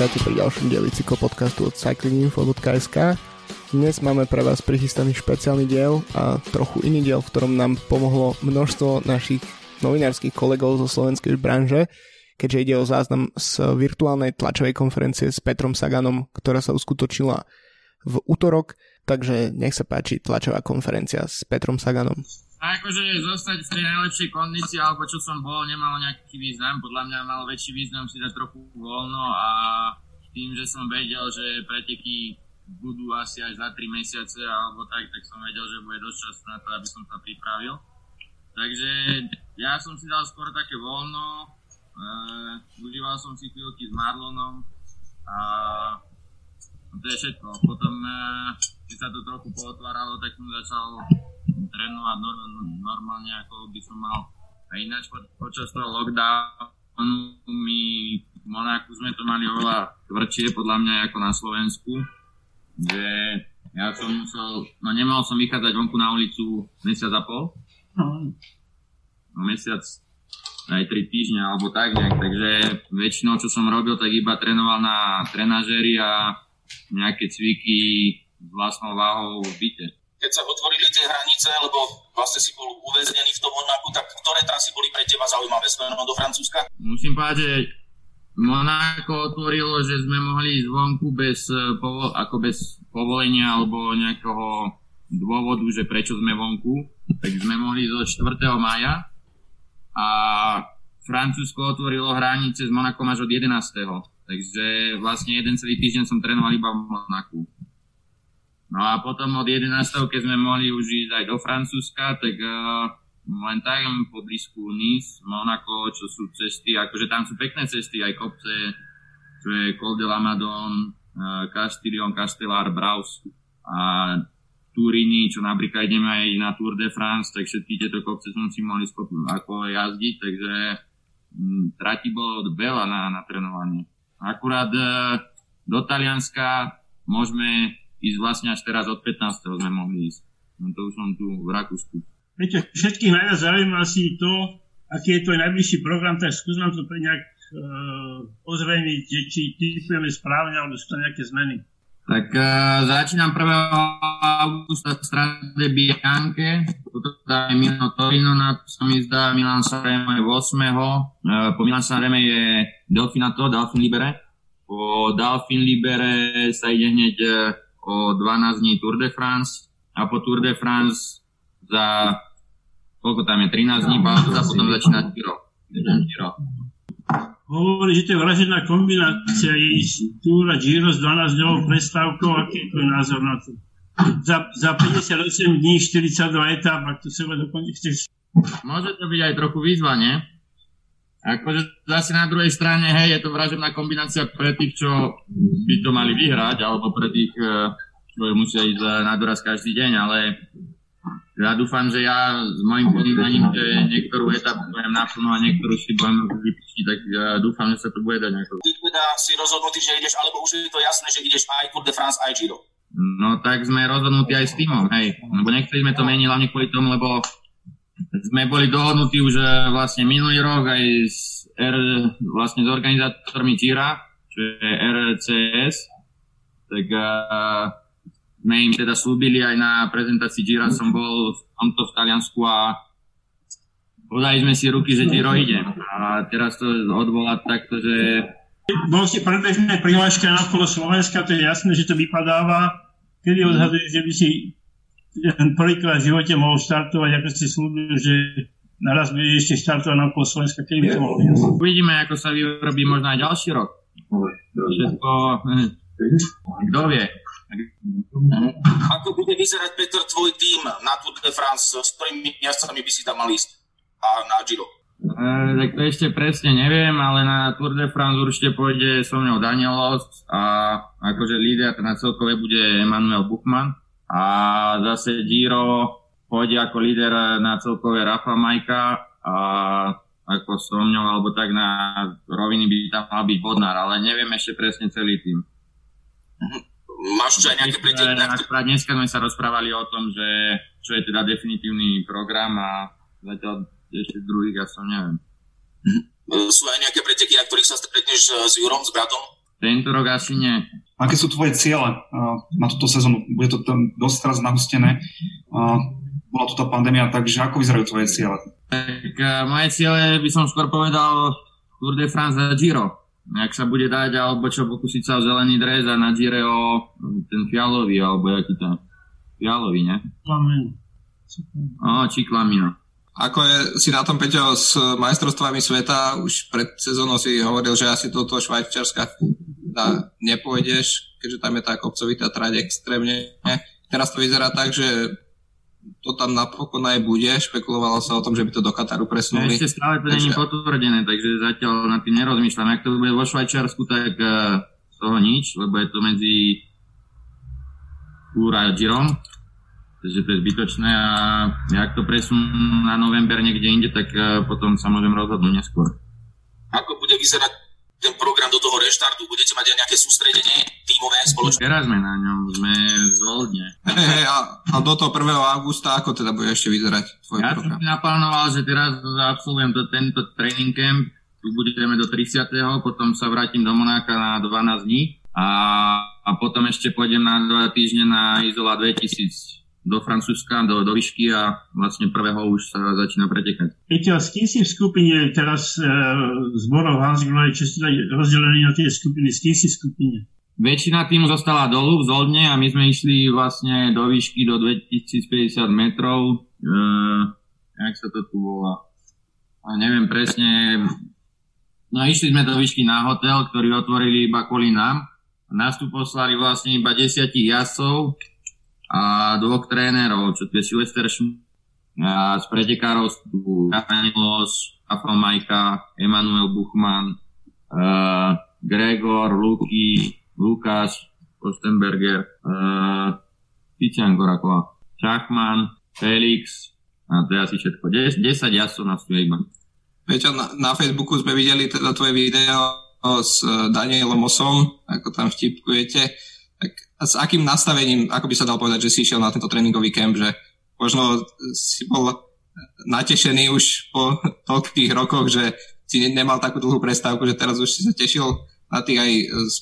vítajte pri ďalšom dieli cyklopodcastu od cyclinginfo.sk. Dnes máme pre vás prichystaný špeciálny diel a trochu iný diel, v ktorom nám pomohlo množstvo našich novinárskych kolegov zo slovenskej branže, keďže ide o záznam z virtuálnej tlačovej konferencie s Petrom Saganom, ktorá sa uskutočnila v útorok, takže nech sa páči tlačová konferencia s Petrom Saganom. A akože zostať v tej najlepšej kondícii, alebo čo som bol, nemalo nejaký význam. Podľa mňa mal väčší význam si dať trochu voľno a tým, že som vedel, že preteky budú asi až za 3 mesiace alebo tak, tak som vedel, že bude dosť času na to, aby som sa pripravil. Takže ja som si dal skôr také voľno, e, užíval som si chvíľky s Marlonom a to je všetko. Potom, e, keď sa to trochu pootváralo, tak som začal trénovať normálne, ako by som mal. A ináč po, počas toho lockdownu my v Monáku sme to mali oveľa tvrdšie, podľa mňa, ako na Slovensku. Že ja som musel, no nemal som vychádzať vonku na ulicu mesiac a pol. No, mesiac aj tri týždňa alebo tak nejak, takže väčšinou čo som robil, tak iba trénoval na trenažéri a nejaké cviky s vlastnou váhou v byte. Keď sa otvorili tie hranice, lebo vlastne si bol uväznený v tom Monaku, tak ktoré trasy boli pre teba zaujímavé smerom do Francúzska? Musím povedať, že Monako otvorilo, že sme mohli ísť vonku bez, eh, ako bez povolenia alebo nejakého dôvodu, že prečo sme vonku. Tak sme mohli od 4. maja a Francúzsko otvorilo hranice s Monakom až od 11. Takže vlastne jeden celý týždeň som trénoval iba v Monaku. No a potom od 11. keď sme mohli už ísť aj do Francúzska, tak uh, len tam po blízku Nice, Monaco, čo sú cesty, akože tam sú pekné cesty, aj kopce, čo je Col de Lamadon, uh, Castillon, Castellar, Braus a Turini, čo napríklad ideme aj na Tour de France, tak všetky tieto kopce som si mohli skop- ako jazdiť, takže m, trati bolo veľa na, na trénovanie. Akurát e, do Talianska môžeme ísť vlastne až teraz od 15. sme mohli ísť. No to už som tu v Rakúsku. Viete, všetkých najviac zaujíma asi to, aký je tvoj najbližší program, tak skús nám to nejak uh, ozrejmiť, či typujeme správne, alebo sú to nejaké zmeny. Tak uh, začínam 1. augusta v strade Bianche, toto je Milano Torino, na to sa mi zdá Milan Sanremo je 8. Uh, po Milan Sanremo je Delfinato, Delfin Libere. Po Delfin Libere sa ide hneď uh, o 12 dní Tour de France a po Tour de France za koľko tam je, 13 dní pauza, potom začína Giro. Giro hovorí, že to je vražená kombinácia ísť Tour a Giro s 12 dňovou prestávkou, aký je tvoj názor na to? Za, za 58 dní 42 etáp, ak to seba dokončí chceš. Môže to byť aj trochu výzva, nie? Akože zase na druhej strane, hej, je to vražená kombinácia pre tých, čo by to mali vyhrať, alebo pre tých, eh, čo musia ísť na doraz každý deň, ale ja dúfam, že ja s mojim podívaním, že niektorú etapu budem naplno a niektorú si budem vypustiť, tak ja dúfam, že sa to bude dať nejako. Ty teda si rozhodnutý, že ideš, alebo už je to jasné, že ideš aj Tour de France, aj Giro? No tak sme rozhodnutí aj s týmom, hej. Lebo nechceli sme to meniť hlavne kvôli tomu, lebo sme boli dohodnutí už eh, vlastne minulý rok aj s, R, vlastne s organizátormi Gira, čo je RCS, tak uh, sme im teda slúbili aj na prezentácii Gira, som bol v tomto v Taliansku a podali sme si ruky, že Giro ide. A teraz to odvolať takto, že... Bol ste predbežné prihlášky na okolo Slovenska, to je jasné, že to vypadáva. Kedy odhaduješ, že by si prvýkrát v živote mohol štartovať, ako ste slúbili, že naraz bude ešte štartovať na okolo Slovenska, kedy by to mohlo Uvidíme, ako sa vyrobí možno aj ďalší rok. Všetko, hm, kto vie. Ako bude vyzerať, Peter, tvoj tým na Tour de France? S ktorými jazdcami by si tam mal ísť? A na Giro? E, tak to ešte presne neviem, ale na Tour de France určite pôjde so mnou Danielos a akože líder na celkové bude Emanuel Buchmann a zase Giro pôjde ako líder na celkové Rafa Majka a ako so mňou alebo tak na roviny by tam mal byť Bodnar, ale neviem ešte presne celý tým. Mhm. Máš už aj nejaké preteky? Akurát dneska sme sa rozprávali o tom, že čo je teda definitívny program a zatiaľ ešte druhých ja som neviem. Mhm. Sú aj nejaké preteky, na ktorých sa stretneš s Jurom, s bratom? Tento rok asi nie. Aké sú tvoje ciele na túto sezónu? Bude to tam dosť teraz nahustené. Bola tu tá pandémia, takže ako vyzerajú tvoje ciele? Tak uh, moje ciele by som skôr povedal Tour de France a Giro. Ak sa bude dať, alebo čo pokúsiť sa o zelený dres a na Gire o ten fialový, alebo jaký to fialový, ne? Plamen. O, Čiklamino. Ako je, si na tom, Peťo, s majstrovstvami sveta, už pred sezónou si hovoril, že asi do toho Švajčiarska nepôjdeš, keďže tam je tá kopcovitá trať extrémne. Teraz to vyzerá tak, že to tam napokon aj bude. Špekulovalo sa o tom, že by to do Kataru presunuli. Ešte stále to není potvrdené, takže zatiaľ nad tým nerozmýšľam. Ak to bude vo Švajčiarsku, tak uh, z toho nič, lebo je to medzi Úra a Girom. Takže to je zbytočné a ak to presunú na november niekde inde, tak uh, potom sa môžem rozhodnúť neskôr. Ako bude vyzerať ten program do toho reštartu? Budete mať aj nejaké sústredenie tímové spoločné? Teraz sme na ňom, sme v Zoldne. Hey, hey, a, a do toho 1. augusta, ako teda bude ešte vyzerať tvoj ja program? som si naplánoval, že teraz absolvujem to, tento training camp, tu budeme do 30. potom sa vrátim do Monáka na 12 dní a, a potom ešte pôjdem na 2 týždne na Izola 2000 do Francúzska, do, do výšky a vlastne prvého už sa začína pretekať. Peťo, s kým si v skupine teraz e, zborov Hansgrohe, čo ste rozdelení na tie skupiny, s kým si v skupine? Väčšina týmu zostala dolu v Zoldne a my sme išli vlastne do výšky do 2050 metrov. E, jak sa to tu volá? A neviem presne. No išli sme do výšky na hotel, ktorý otvorili iba kvôli nám. Nás tu poslali vlastne iba desiatich jazdcov a dvoch trénerov, čo tu je Silvester a z pretekárov sú Danilos, Afro Majka, Emanuel Buchmann, uh, Gregor, Luky, Lukáš, Kostenberger, uh, Tician Gorakova, Čachman, Felix, a to je asi všetko. 10, 10 jazdcov nás tu je iba. Peťo, na, na Facebooku sme videli teda tvoje video s Danielom Osom, ako tam vtipkujete. S akým nastavením, ako by sa dal povedať, že si išiel na tento tréningový kemp, že možno si bol natešený už po toľkých rokoch, že si nemal takú dlhú prestávku, že teraz už si sa tešil na tých aj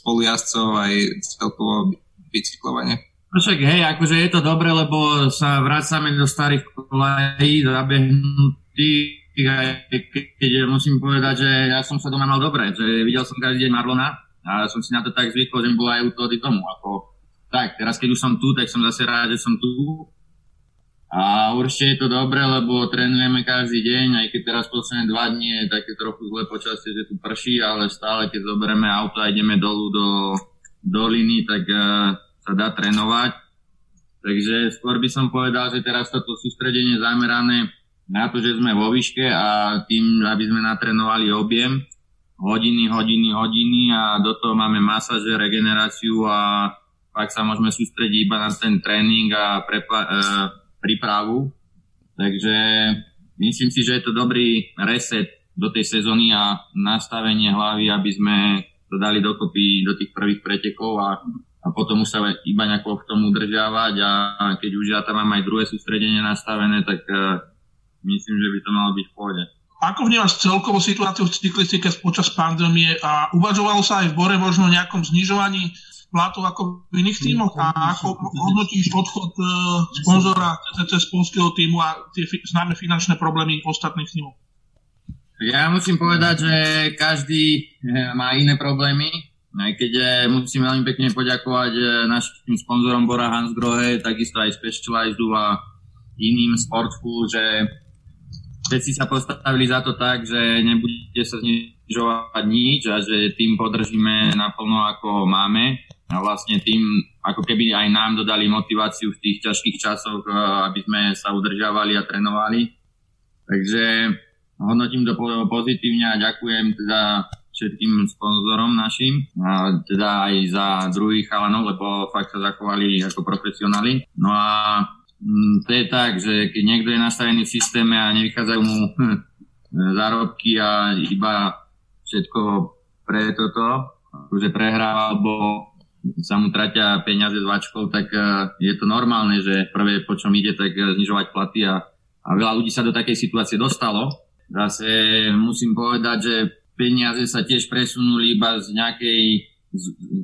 spolujazdcov, aj celkovo bicyklovanie. No však hej, akože je to dobre, lebo sa vracame do starých kolejí, zabehnutých, aj keď musím povedať, že ja som sa doma mal dobre, že videl som každý deň Marlona a som si na to tak zvykol, že mi bolo aj u toho tomu, ako tak, teraz keď už som tu, tak som zase rád, že som tu. A určite je to dobré, lebo trénujeme každý deň, aj keď teraz posledné dva dni je také trochu zlé počasie, že tu prší, ale stále keď zoberieme auto a ideme dolu do doliny, tak uh, sa dá trénovať. Takže skôr by som povedal, že teraz toto sústredenie zamerané na to, že sme vo výške a tým, aby sme natrénovali objem, hodiny, hodiny, hodiny a do toho máme masáže, regeneráciu a tak sa môžeme sústrediť iba na ten tréning a prepa- e, prípravu. Takže myslím si, že je to dobrý reset do tej sezóny a nastavenie hlavy, aby sme to dali dokopy do tých prvých pretekov a, a potom už sa iba nejako v tom udržiavať a, keď už ja tam mám aj druhé sústredenie nastavené, tak uh, myslím, že by to malo byť v pohode. Ako vnímaš celkovú situáciu v cyklistike počas pandémie a uvažovalo sa aj v Bore možno nejakom znižovaní platov ako v iných tímoch a ako hodnotíš odchod uh, sponzora CCC z polského týmu a tie fi- známe finančné problémy ostatných tímov? Ja musím povedať, že každý eh, má iné problémy, aj keď eh, musím veľmi pekne poďakovať našim sponzorom Bora Hansgrohe, takisto aj Specialized a iným Sportful, že všetci sa postavili za to tak, že nebude sa znižovať nič a že tým podržíme naplno ako máme a vlastne tým ako keby aj nám dodali motiváciu v tých ťažkých časoch, eh, aby sme sa udržiavali a trénovali. Takže hodnotím to pozitívne a ďakujem teda všetkým sponzorom našim, a teda aj za druhých chalanov, lebo fakt sa zachovali ako profesionáli. No a mm, to je tak, že keď niekto je nastavený v systéme a nevychádzajú mu hm, zárobky a iba všetko pre toto, že prehráva alebo sa mu tratia peniaze s vačkou, tak e, je to normálne, že prvé po čom ide, tak e, znižovať platy a, a veľa ľudí sa do takej situácie dostalo. Zase musím povedať, že peniaze sa tiež presunuli iba z nejakej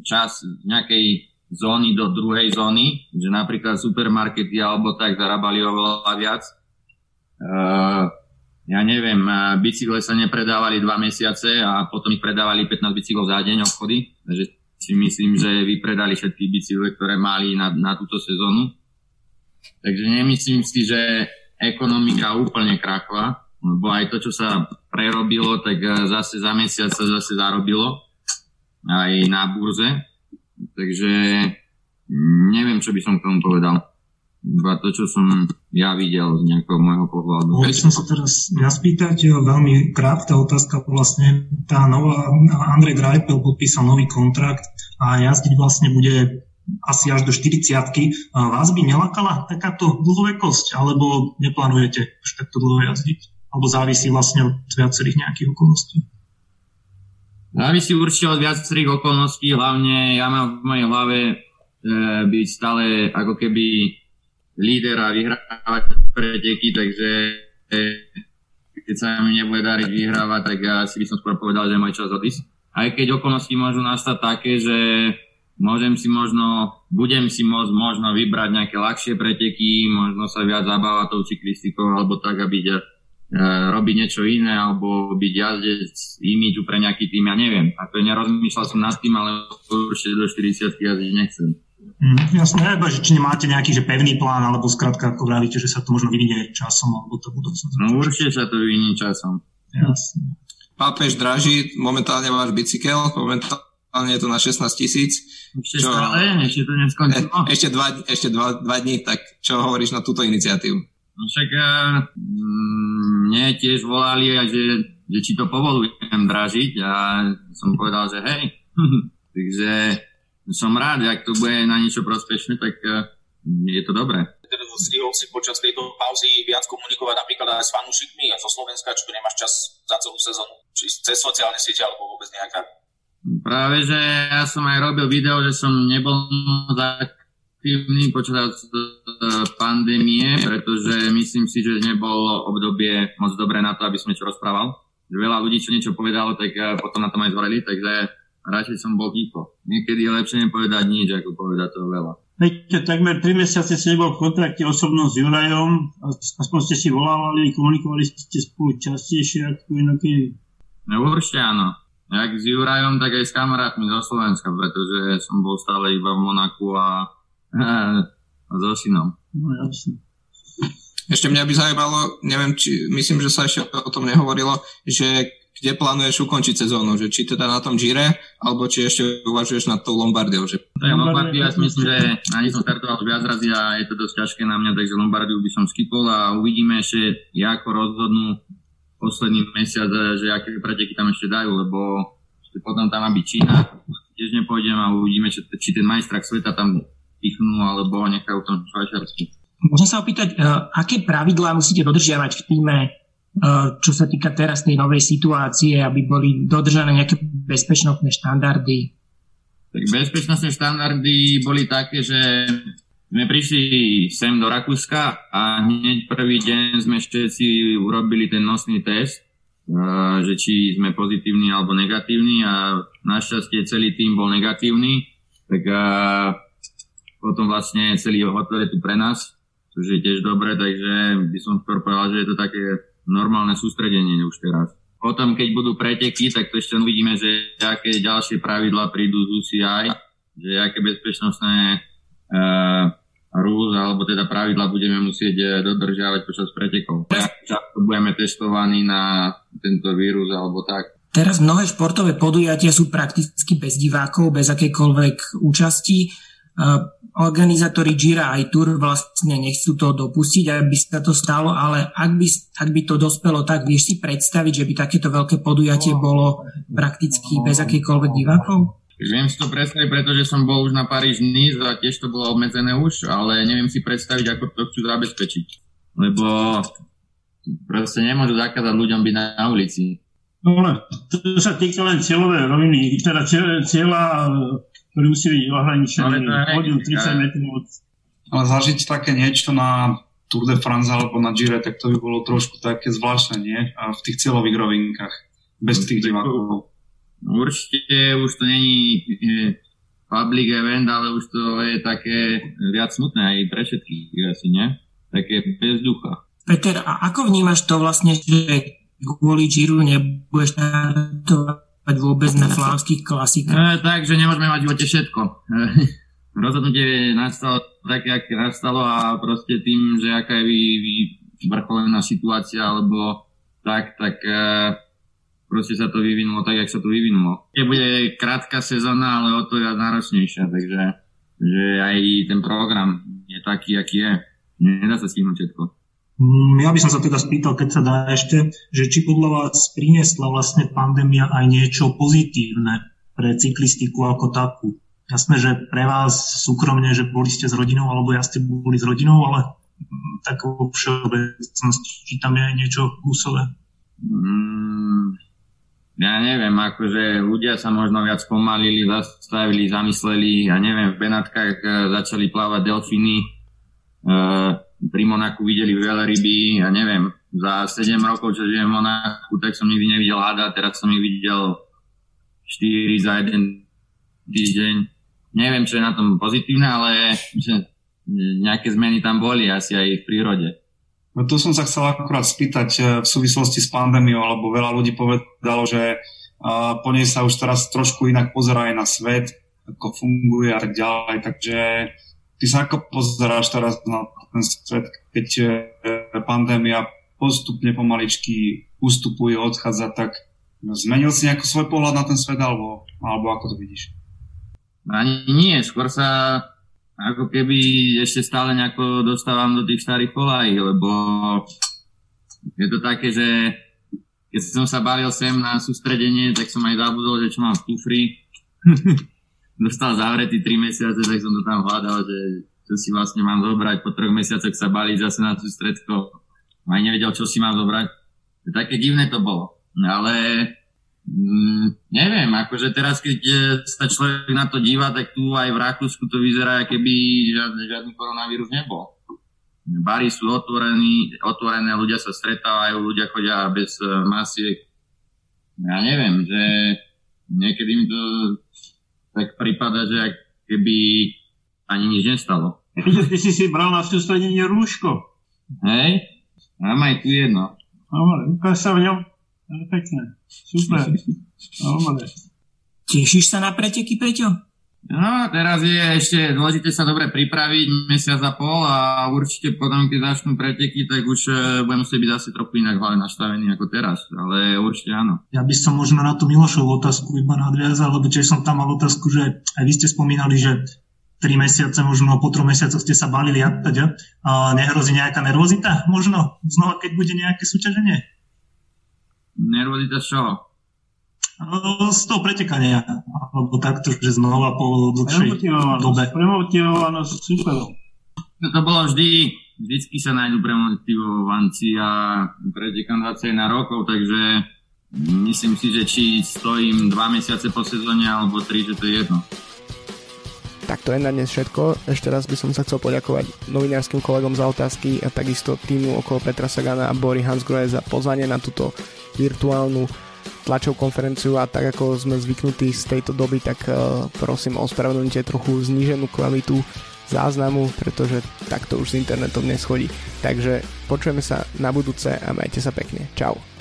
čas z nejakej zóny do druhej zóny, že napríklad supermarkety alebo tak zarábali oveľa viac. Uh, ja neviem, bicykle sa nepredávali dva mesiace a potom ich predávali 15 bicyklov za deň obchody, takže si myslím, že vypredali všetky bicykle, ktoré mali na, na túto sezónu. Takže nemyslím si, že ekonomika úplne krachla, lebo aj to, čo sa prerobilo, tak zase za mesiac sa zase zarobilo aj na burze. Takže neviem, čo by som k tomu povedal. Iba to, čo som ja videl z nejakého môjho pohľadu. Mohol som sa teraz ja spýtať, veľmi krátka otázka, vlastne tá nová, Andrej Greipel podpísal nový kontrakt a jazdiť vlastne bude asi až do 40 Vás by nelakala takáto dlhovekosť, alebo neplánujete až takto dlho jazdiť? Alebo závisí vlastne od viacerých nejakých okolností? Závisí určite od viacerých okolností, hlavne ja mám v mojej hlave e, byť stále ako keby líder a vyhrávať preteky, takže e, keď sa mi nebude dariť vyhrávať, tak ja si by som skôr povedal, že je môj čas odísť. Aj keď okolnosti môžu nastať také, že môžem si možno, budem si môcť možno vybrať nejaké ľahšie preteky, možno sa viac zabávať tou cyklistikou, alebo tak, aby E, robiť niečo iné alebo byť jazdec imidžu pre nejaký tým, ja neviem. Ako nerozmýšľal som nad tým, ale určite do 40 jazdiť nechcem. Mm, jasne, alebo že či nemáte nejaký že pevný plán, alebo skrátka ako vravíte, že sa to možno vyvinie časom, alebo to budúcnosť. No určite sa to vyvinie časom. Jasne. Pápež draží momentálne váš bicykel, momentálne je to na 16 tisíc. Ešte čo... stále, ešte to neskončilo. E, ešte dva, ešte dva, dva dní, tak čo hovoríš na túto iniciatívu? No však mm, mne tiež volali, že, že či to povolujem dražiť a som povedal, že hej. Takže som rád, ak to bude na niečo prospešné, tak uh, je to dobré. Zdvihol si počas tejto pauzy viac komunikovať napríklad aj s fanúšikmi a zo Slovenska, čo nemáš čas za celú sezónu, či cez sociálne siete alebo vôbec nejaká? Práve, že ja som aj robil video, že som nebol aktívny počas e, pandémie, pretože myslím si, že nebolo obdobie moc dobré na to, aby som niečo rozprával. Veľa ľudí, čo niečo povedalo, tak e, potom na tom aj zvorili, takže radšej som bol ticho. Niekedy je lepšie nepovedať nič, ako povedať to veľa. Veď takmer 3 mesiace si nebol v kontrakte osobnom s Jurajom, aspoň ste si volávali, komunikovali ste spolu častejšie ako inokedy. No určite áno. Jak s Jurajom, tak aj s kamarátmi zo Slovenska, pretože som bol stále iba v Monaku a so synom. No jasne. Ešte mňa by zaujímalo, neviem, či, myslím, že sa ešte o tom nehovorilo, že kde plánuješ ukončiť sezónu, že či teda na tom Gire, alebo či ešte uvažuješ nad tou Lombardiou. Že... To je Lombardia, ja si myslím, že ani som startoval viac razy a je to dosť ťažké na mňa, takže Lombardiu by som skipol a uvidíme ešte, ako rozhodnú posledný mesiac, že aké preteky tam ešte dajú, lebo potom tam má byť Čína, tiež nepôjdem a uvidíme, či, či ten majstrak sveta tam pichnú alebo nechajú tom Švajčiarsku. Môžem sa opýtať, uh, aké pravidlá musíte dodržiavať v týme, čo sa týka teraz tej novej situácie, aby boli dodržané nejaké bezpečnostné štandardy? Tak bezpečnostné štandardy boli také, že sme prišli sem do Rakúska a hneď prvý deň sme všetci urobili ten nosný test, uh, že či sme pozitívni alebo negatívni a našťastie celý tým bol negatívny, tak potom vlastne celý hotel je tu pre nás, čo je tiež dobré, takže by som skôr povedal, že je to také normálne sústredenie už teraz. Potom, keď budú preteky, tak to ešte uvidíme, že aké ďalšie pravidlá prídu z UCI, že aké bezpečnostné uh, rules, alebo teda pravidla budeme musieť eh, dodržiavať počas pretekov. Často budeme testovaní na tento vírus alebo tak. Teraz mnohé športové podujatia sú prakticky bez divákov, bez akejkoľvek účasti organizátori Jira aj Tour vlastne nechcú to dopustiť, aby sa to stalo, ale ak by, ak by to dospelo tak, vieš si predstaviť, že by takéto veľké podujatie bolo prakticky bez akýchkoľvek divákov? Viem si to predstaviť, pretože som bol už na Paríž Nice a tiež to bolo obmedzené už, ale neviem si predstaviť, ako to chcú zabezpečiť. Lebo proste nemôžu zakázať ľuďom byť na, na ulici. No, to sa týka len cieľové roviny, teda cieľa ktorý musí byť ohraničený pódium 30 metrov od... Ale zažiť také niečo na Tour de France alebo na Gire, tak to by bolo trošku také zvláštne, nie? A v tých cieľových rovinkách, bez tých divákov. Určite už to není e, public event, ale už to je také viac smutné aj pre všetkých asi, nie? Také bez ducha. Peter, a ako vnímaš to vlastne, že kvôli Giro nebudeš to vôbec na flámskych klasikách? E, tak, že nemôžeme mať v živote všetko. E, rozhodnutie nastalo tak, jak nastalo a proste tým, že aká je vy, vy vrcholená situácia, alebo tak, tak e, proste sa to vyvinulo tak, jak sa to vyvinulo. Je bude krátka sezóna, ale o to je náročnejšia, takže že aj ten program je taký, aký je. Nedá sa stihnúť všetko. Mm, ja by som sa teda spýtal, keď sa dá ešte, že či podľa vás priniesla vlastne pandémia aj niečo pozitívne pre cyklistiku ako takú. Jasné, že pre vás súkromne, že boli ste s rodinou, alebo ja ste boli s rodinou, ale tak vo všeobecnosti, či tam je aj niečo úsové. Mm, ja neviem, akože ľudia sa možno viac pomalili, zastavili, zamysleli, ja neviem, v Benátkach e, začali plávať delfíny, e, pri Monaku videli veľa ryby, ja neviem, za 7 rokov, čo žijem v Monaku, tak som nikdy nevidel hada, teraz som ich videl 4 za jeden týždeň. Neviem, čo je na tom pozitívne, ale že nejaké zmeny tam boli asi aj v prírode. No tu som sa chcel akurát spýtať e, v súvislosti s pandémiou, alebo veľa ľudí povedalo, že po nej sa už teraz trošku inak pozerá aj na svet, ako funguje a tak ďalej. Takže ty sa ako pozeráš teraz na ten svet, keď e, pandémia postupne pomaličky ustupuje, odchádza, tak zmenil si nejaký svoj pohľad na ten svet, alebo, alebo ako to vidíš? Ani nie, skôr sa ako keby ešte stále nejako dostávam do tých starých kolají, lebo je to také, že keď som sa balil sem na sústredenie, tak som aj zabudol, že čo mám v kufri. Dostal zavretý 3 mesiace, tak som to tam hľadal, že čo si vlastne mám zobrať. Po troch mesiacoch sa baliť zase na sústredko. Aj nevedel, čo si mám zobrať. Také divné to bolo. Ale Mm, neviem, akože teraz, keď e, sa človek na to díva, tak tu aj v Rakúsku to vyzerá, keby žiadny, žiadny koronavírus nebol. Bary sú otvorení, otvorené, ľudia sa stretávajú, ľudia chodia bez e, masiek. Ja neviem, že niekedy mi to tak prípada, že keby ani nič nestalo. Ty si si bral na sústredenie rúško. Hej, mám aj tu jedno. Dobre, ukáž sa v ňom. Pekné. Super. Dobre. Tešíš sa na preteky, Peťo? No, teraz je ešte dôležité sa dobre pripraviť mesiac a pol a určite potom, keď začnú preteky, tak už uh, budem musieť byť asi trochu inak hlavne nastavený ako teraz, ale určite áno. Ja by som možno na tú Milošovú otázku iba nadviazal, lebo tiež som tam mal otázku, že aj vy ste spomínali, že 3 mesiace, možno po 3 mesiacoch ste sa balili a teda. A nehrozí nejaká nervozita možno znova, keď bude nejaké súťaženie? Nervozita z čoho? No, z toho pretekania, alebo takto, že znova po dlhšej dobe. Premotivovanosť super. No, to bolo vždy, vždycky sa nájdú premotivovanci a pretekám 21 rokov, takže myslím si, že či stojím 2 mesiace po sezóne alebo 3, že to je jedno. Tak to je na dnes všetko. Ešte raz by som sa chcel poďakovať novinárskym kolegom za otázky a takisto týmu okolo Petra Sagana a Bory Hansgrohe za pozvanie na túto virtuálnu tlačovú konferenciu a tak ako sme zvyknutí z tejto doby, tak uh, prosím ospravedlňte trochu zníženú kvalitu záznamu, pretože takto už s internetom neschodí. Takže počujeme sa na budúce a majte sa pekne. Čau.